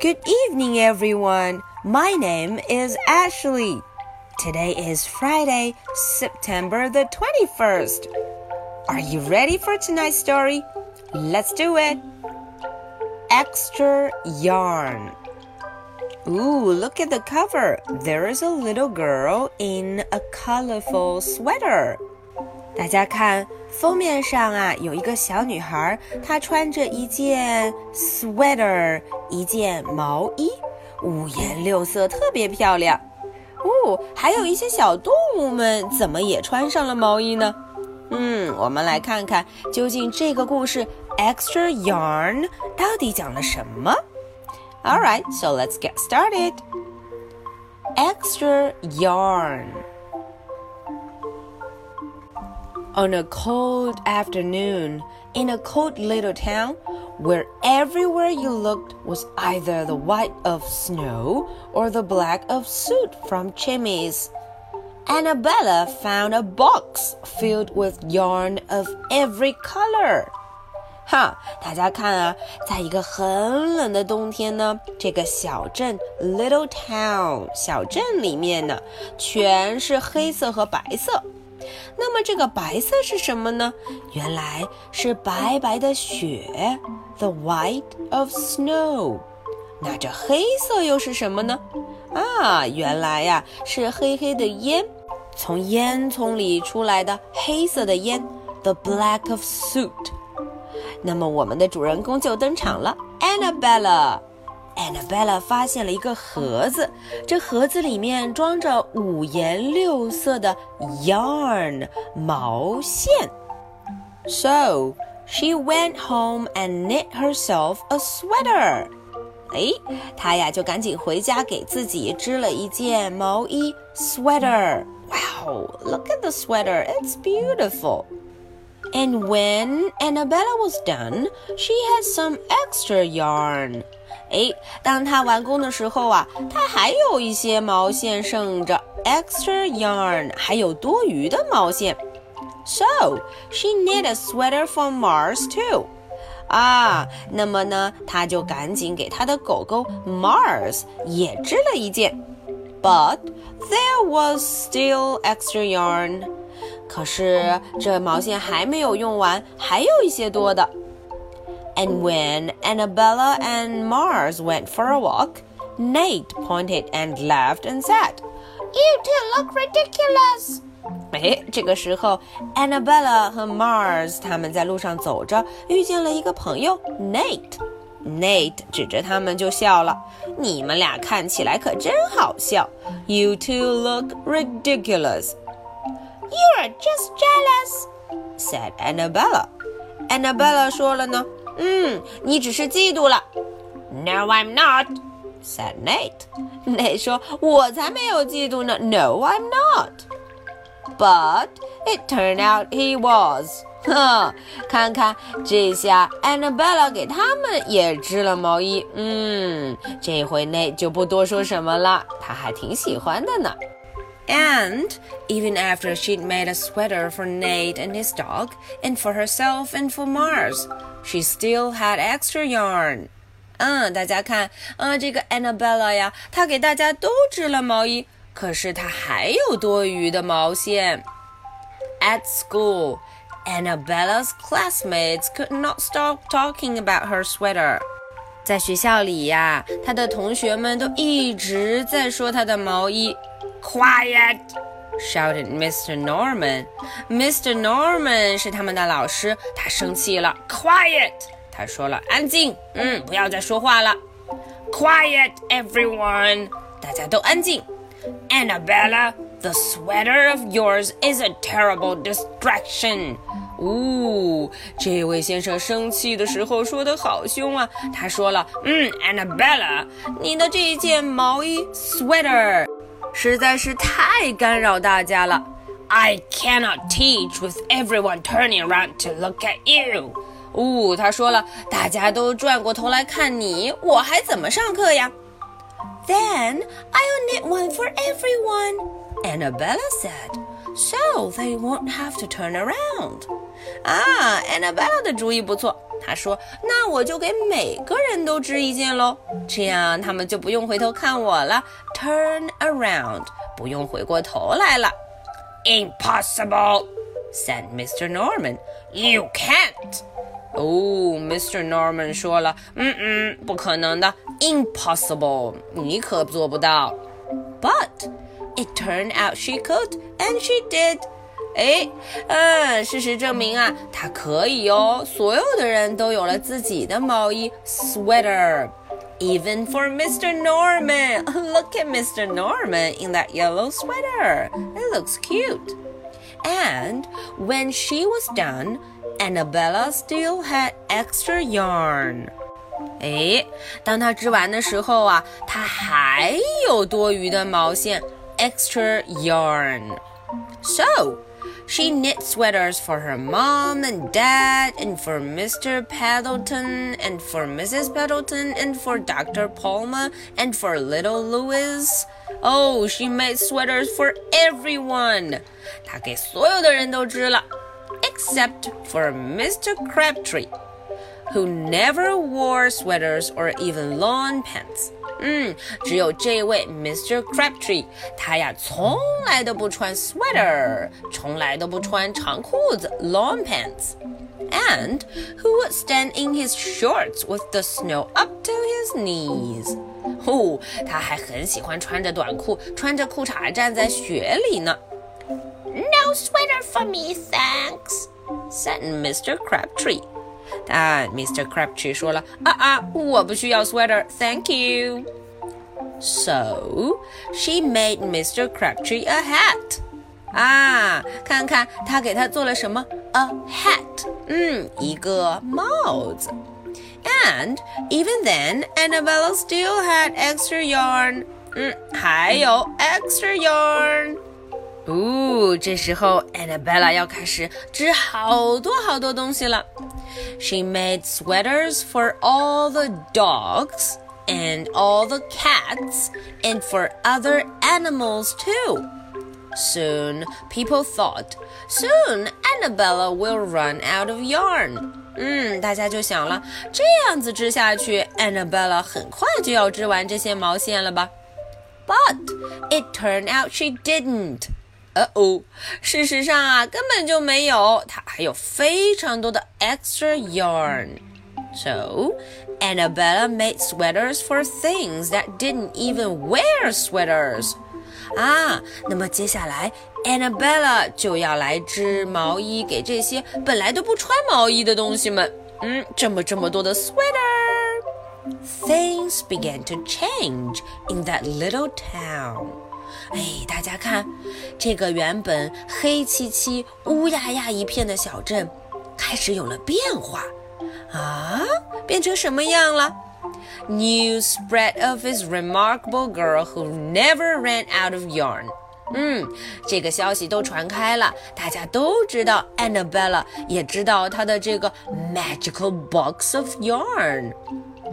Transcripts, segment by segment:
Good evening, everyone. My name is Ashley. Today is Friday, September the 21st. Are you ready for tonight's story? Let's do it. Extra yarn. Ooh, look at the cover. There is a little girl in a colorful sweater. 大家看封面上啊，有一个小女孩，她穿着一件 sweater，一件毛衣，五颜六色，特别漂亮。哦，还有一些小动物们怎么也穿上了毛衣呢？嗯，我们来看看究竟这个故事 extra yarn 到底讲了什么。All right, so let's get started. Extra yarn. On a cold afternoon in a cold little town where everywhere you looked was either the white of snow or the black of soot from chimneys. Annabella found a box filled with yarn of every color. 哈，大家看啊，在一个很冷的冬天呢，这个小镇 （little town） 小镇里面呢，全是黑色和白色。 那么这个白色是什么呢？原来是白白的雪，the white of snow。那这黑色又是什么呢？啊，原来呀是黑黑的烟，从烟囱里出来的黑色的烟，the black of soot。那么我们的主人公就登场了，Annabella。Annabella 发现了一个盒子，这盒子里面装着五颜六色的 yarn 毛线。So she went home and knit herself a sweater. 哎，她呀就赶紧回家给自己织了一件毛衣 sweater。Wow, look at the sweater. It's beautiful. And when Annabella was done, she had some extra yarn. 哎，当它完工的时候啊，它还有一些毛线剩着，extra yarn，还有多余的毛线。So she knit a sweater for Mars too. 啊，那么呢，她就赶紧给她的狗狗 Mars 也织了一件。But there was still extra yarn. 可是这毛线还没有用完，还有一些多的。And when Annabella and Mars went for a walk, Nate pointed and laughed and said, You two look ridiculous. 哎，这个时候，Annabella 和 Mars 他们在路上走着，遇见了一个朋友 Nate。Nate 指着他们就笑了：“你们俩看起来可真好笑。You two look ridiculous. You're just jealous,” said Annabella. Annabella 说了呢。 嗯，你只是嫉妒了。No, I'm not," said Nate. Nate 说：“我才没有嫉妒呢。”No, I'm not. But it turned out he was. 哼，看看这下，Annabella 给他们也织了毛衣。嗯，这回 Nate 就不多说什么了，他还挺喜欢的呢。And even after she'd made a sweater for Nate and his dog, and for herself and for Mars, she still had extra yarn. 嗯，大家看，嗯，这个 Annabella 呀，她给大家都织了毛衣，可是她还有多余的毛线。At school, Annabella's classmates could not stop talking about her sweater. 在学校里呀，她的同学们都一直在说她的毛衣。 Quiet! shouted Mr. Norman. Mr. Norman 是他们的老师，他生气了。Quiet! 他说了，安静，嗯，不要再说话了。Quiet, everyone! 大家都安静。Annabella, the sweater of yours is a terrible distraction. 呜，这位先生生气的时候说的好凶啊！他说了，嗯，Annabella，你的这件毛衣 sweater 实在是太干扰大家了。I cannot teach with everyone turning around to look at you。呜，他说了，大家都转过头来看你，我还怎么上课呀？Then I'll knit one for everyone, Annabella said, so they won't have to turn around. 啊，Annabella 的主意不错， 他说：“那我就给每个人都织一件喽，这样他们就不用回头看我了。Turn around，不用回过头来了。” Impossible, said Mr. Norman. You can't. 哦，Mr. Norman 说了，嗯嗯，不可能的，impossible，你可做不到。But it turned out she could, and she did. 哎，嗯，事实证明啊，她可以哦。所有的人都有了自己的毛衣 sweater。Even for Mr. Norman. Look at Mr. Norman in that yellow sweater. It looks cute. And when she was done, Annabella still had extra yarn. 哎，当她织完的时候啊，她还有多余的毛线，extra yarn. So she knit sweaters for her mom and dad, and for Mr. Paddleton, and for Mrs. Paddleton, and for Dr. Palmer, and for little Louis. Oh, she made sweaters for everyone. 她给所有的人都织了，except for Mr. Crabtree, who never wore sweaters or even lawn pants. 嗯，只有这位 Mr. Crabtree，他呀从来都不穿 sweater，从来都不穿长裤子 long pants，and who would stand in his shorts with the snow up to his knees。哦，他还很喜欢穿着短裤，穿着裤衩站在雪里呢。No sweater for me, thanks," said Mr. Crabtree. 但 Mr. Crabtree 说了啊啊，我不需要 sweater，thank you。So she made Mr. Crabtree a hat. 啊，看看他给他做了什么？A hat，嗯，一个帽子。And even then, Annabella still had extra yarn. 嗯，还有 extra yarn。 哦，这时候 Annabella 要开始织好多好多东西了。She made sweaters for all the dogs and all the cats and for other animals too. Soon, people thought, soon Annabella will run out of yarn. 嗯，大家就想了，这样子织下去，Annabella 很快就要织完这些毛线了吧？But it turned out she didn't. 呃哦，事实上啊，根本就没有，它还有非常多的 extra yarn。So Annabella made sweaters for things that didn't even wear sweaters. 啊，那么接下来 Annabella 就要来织毛衣给这些本来都不穿毛衣的东西们。嗯，这么这么多的 sweater。Things began to change in that little town. 哎，大家看，这个原本黑漆漆、乌压压一片的小镇，开始有了变化啊！变成什么样了？News spread of this remarkable girl who never ran out of yarn。嗯，这个消息都传开了，大家都知道 Annabella，也知道她的这个 magical box of yarn。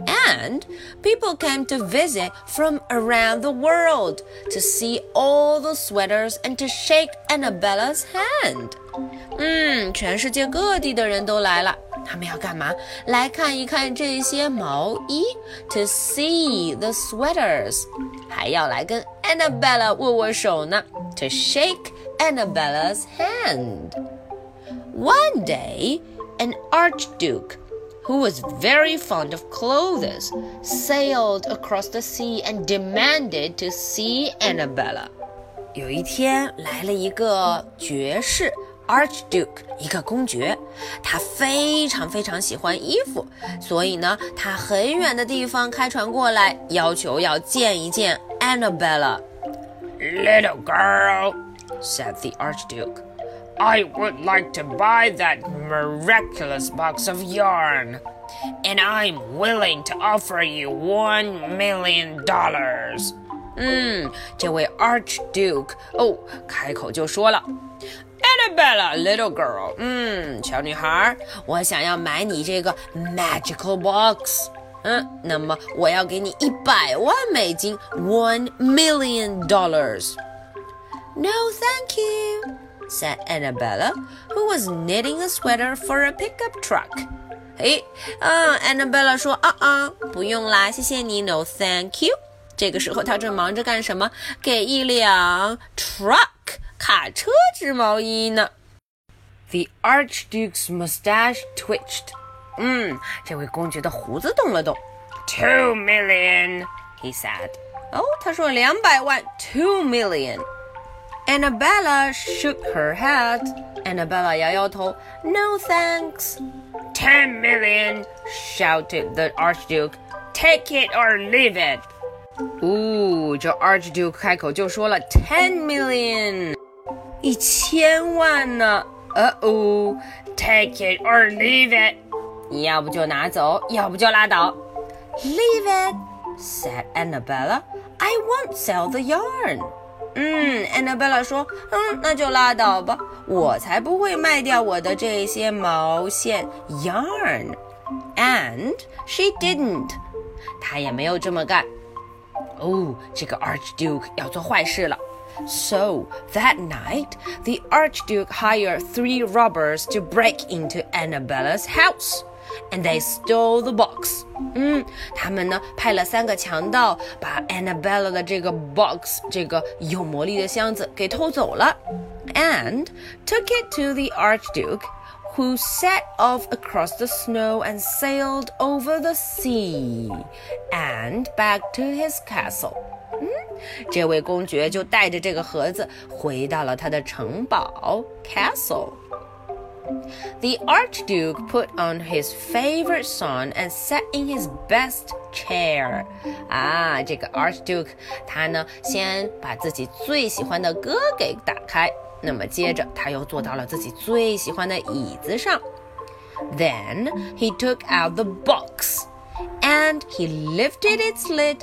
and people came to visit from around the world to see all the sweaters and to shake Annabella's hand. 嗯，全世界各地的人都来了，他们要干嘛？来看一看这些毛衣，to see the sweaters，还要来跟 Annabella 握握手呢，to shake Annabella's hand. One day, an archduke who was very fond of clothes, sailed across the sea and demanded to see Annabella. 有一天来了一个爵士 Archduke，一个公爵，他非常非常喜欢衣服，所以呢，他很远的地方开船过来，要求要见一见 Annabella。Little girl, said the Archduke. I would like to buy that miraculous box of yarn, and I'm willing to offer you one million dollars. 嗯，这位 Archduke 哦，开口就说了，Annabella, little girl，嗯，小女孩，我想要买你这个 magical box。嗯，那么我要给你一百万美金，one million dollars。No, thank you said Annabella, who was knitting a sweater for a pickup truck. 哎，嗯，Annabella 说啊啊，不用啦，谢谢你，No thank you。这个时候他正忙着干什么？给一辆 truck 卡车织毛衣呢。The Archduke's mustache twitched。嗯，这位公爵的胡子动了动。Two million, he said. 哦，他说两百万，two million。 Annabella shook her head. Annabella 摇摇头，No thanks. Ten million, shouted the Archduke. Take it or leave it. 哦，这 Archduke 开口就说了 ten million，一千万呢。呃哦，Take it or leave it，你要不就拿走，要不就拉倒。Leave it, said Annabella. I won't sell the yarn. 嗯，Annabella 说，嗯，那就拉倒吧，我才不会卖掉我的这些毛线 yarn。And she didn't，她也没有这么干。哦，这个 Archduke 要做坏事了。So that night, the Archduke hired three robbers to break into Annabella's house. And they stole the box. 嗯，他们呢派了三个强盗，把 Annabella 的这个 box 这个有魔力的箱子给偷走了，and took it to the Archduke, who set off across the snow and sailed over the sea and back to his castle. 嗯，这位公爵就带着这个盒子回到了他的城堡 castle。 The Archduke put on his favorite song and sat in his best chair. 啊，这个 Archduke 他呢，先把自己最喜欢的歌给打开，那么接着他又坐到了自己最喜欢的椅子上。Then he took out the box and he lifted its lid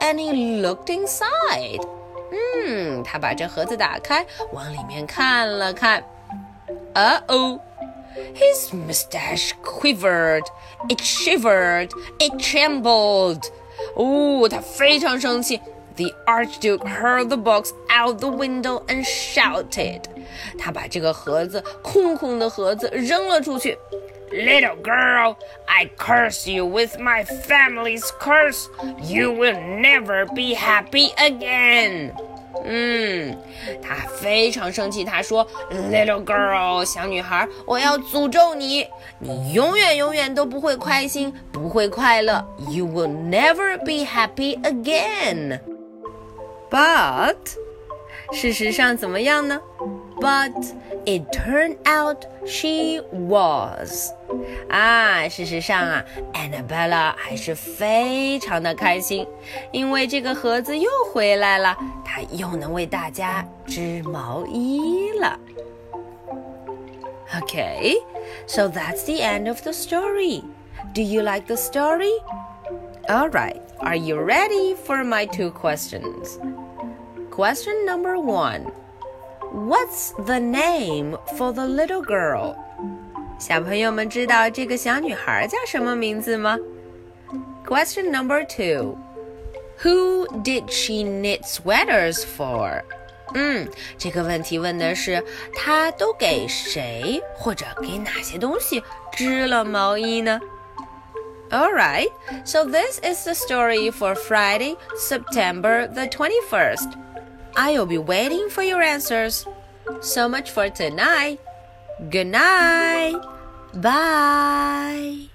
and he looked inside. 嗯，他把这盒子打开，往里面看了看。Uh oh. His mustache quivered, it shivered, it trembled. 哦，他非常生气。The Archduke hurled the box out the window and shouted. 他把这个盒子空空的盒子扔了出去。Little girl, I curse you with my family's curse. You will never be happy again. 嗯，他非常生气。他说：“Little girl，小女孩，我要诅咒你，你永远永远都不会开心，不会快乐。You will never be happy again。” But，事实上怎么样呢 ？But it turned out she was。啊，事实上啊，Annabella 还是非常的开心，因为这个盒子又回来了，她又能为大家织毛衣了。Okay, so that's the end of the story. Do you like the story? All right, are you ready for my two questions? Question number one What's the name for the little girl? 小朋友们知道这个小女孩叫什么名字吗？Question number two. Who did she knit sweaters for? 嗯，这个问题问的是她都给谁或者给哪些东西织了毛衣呢？All right, so this is the story for Friday, September the 21st. I'll be waiting for your answers. So much for tonight. Good night. Bye.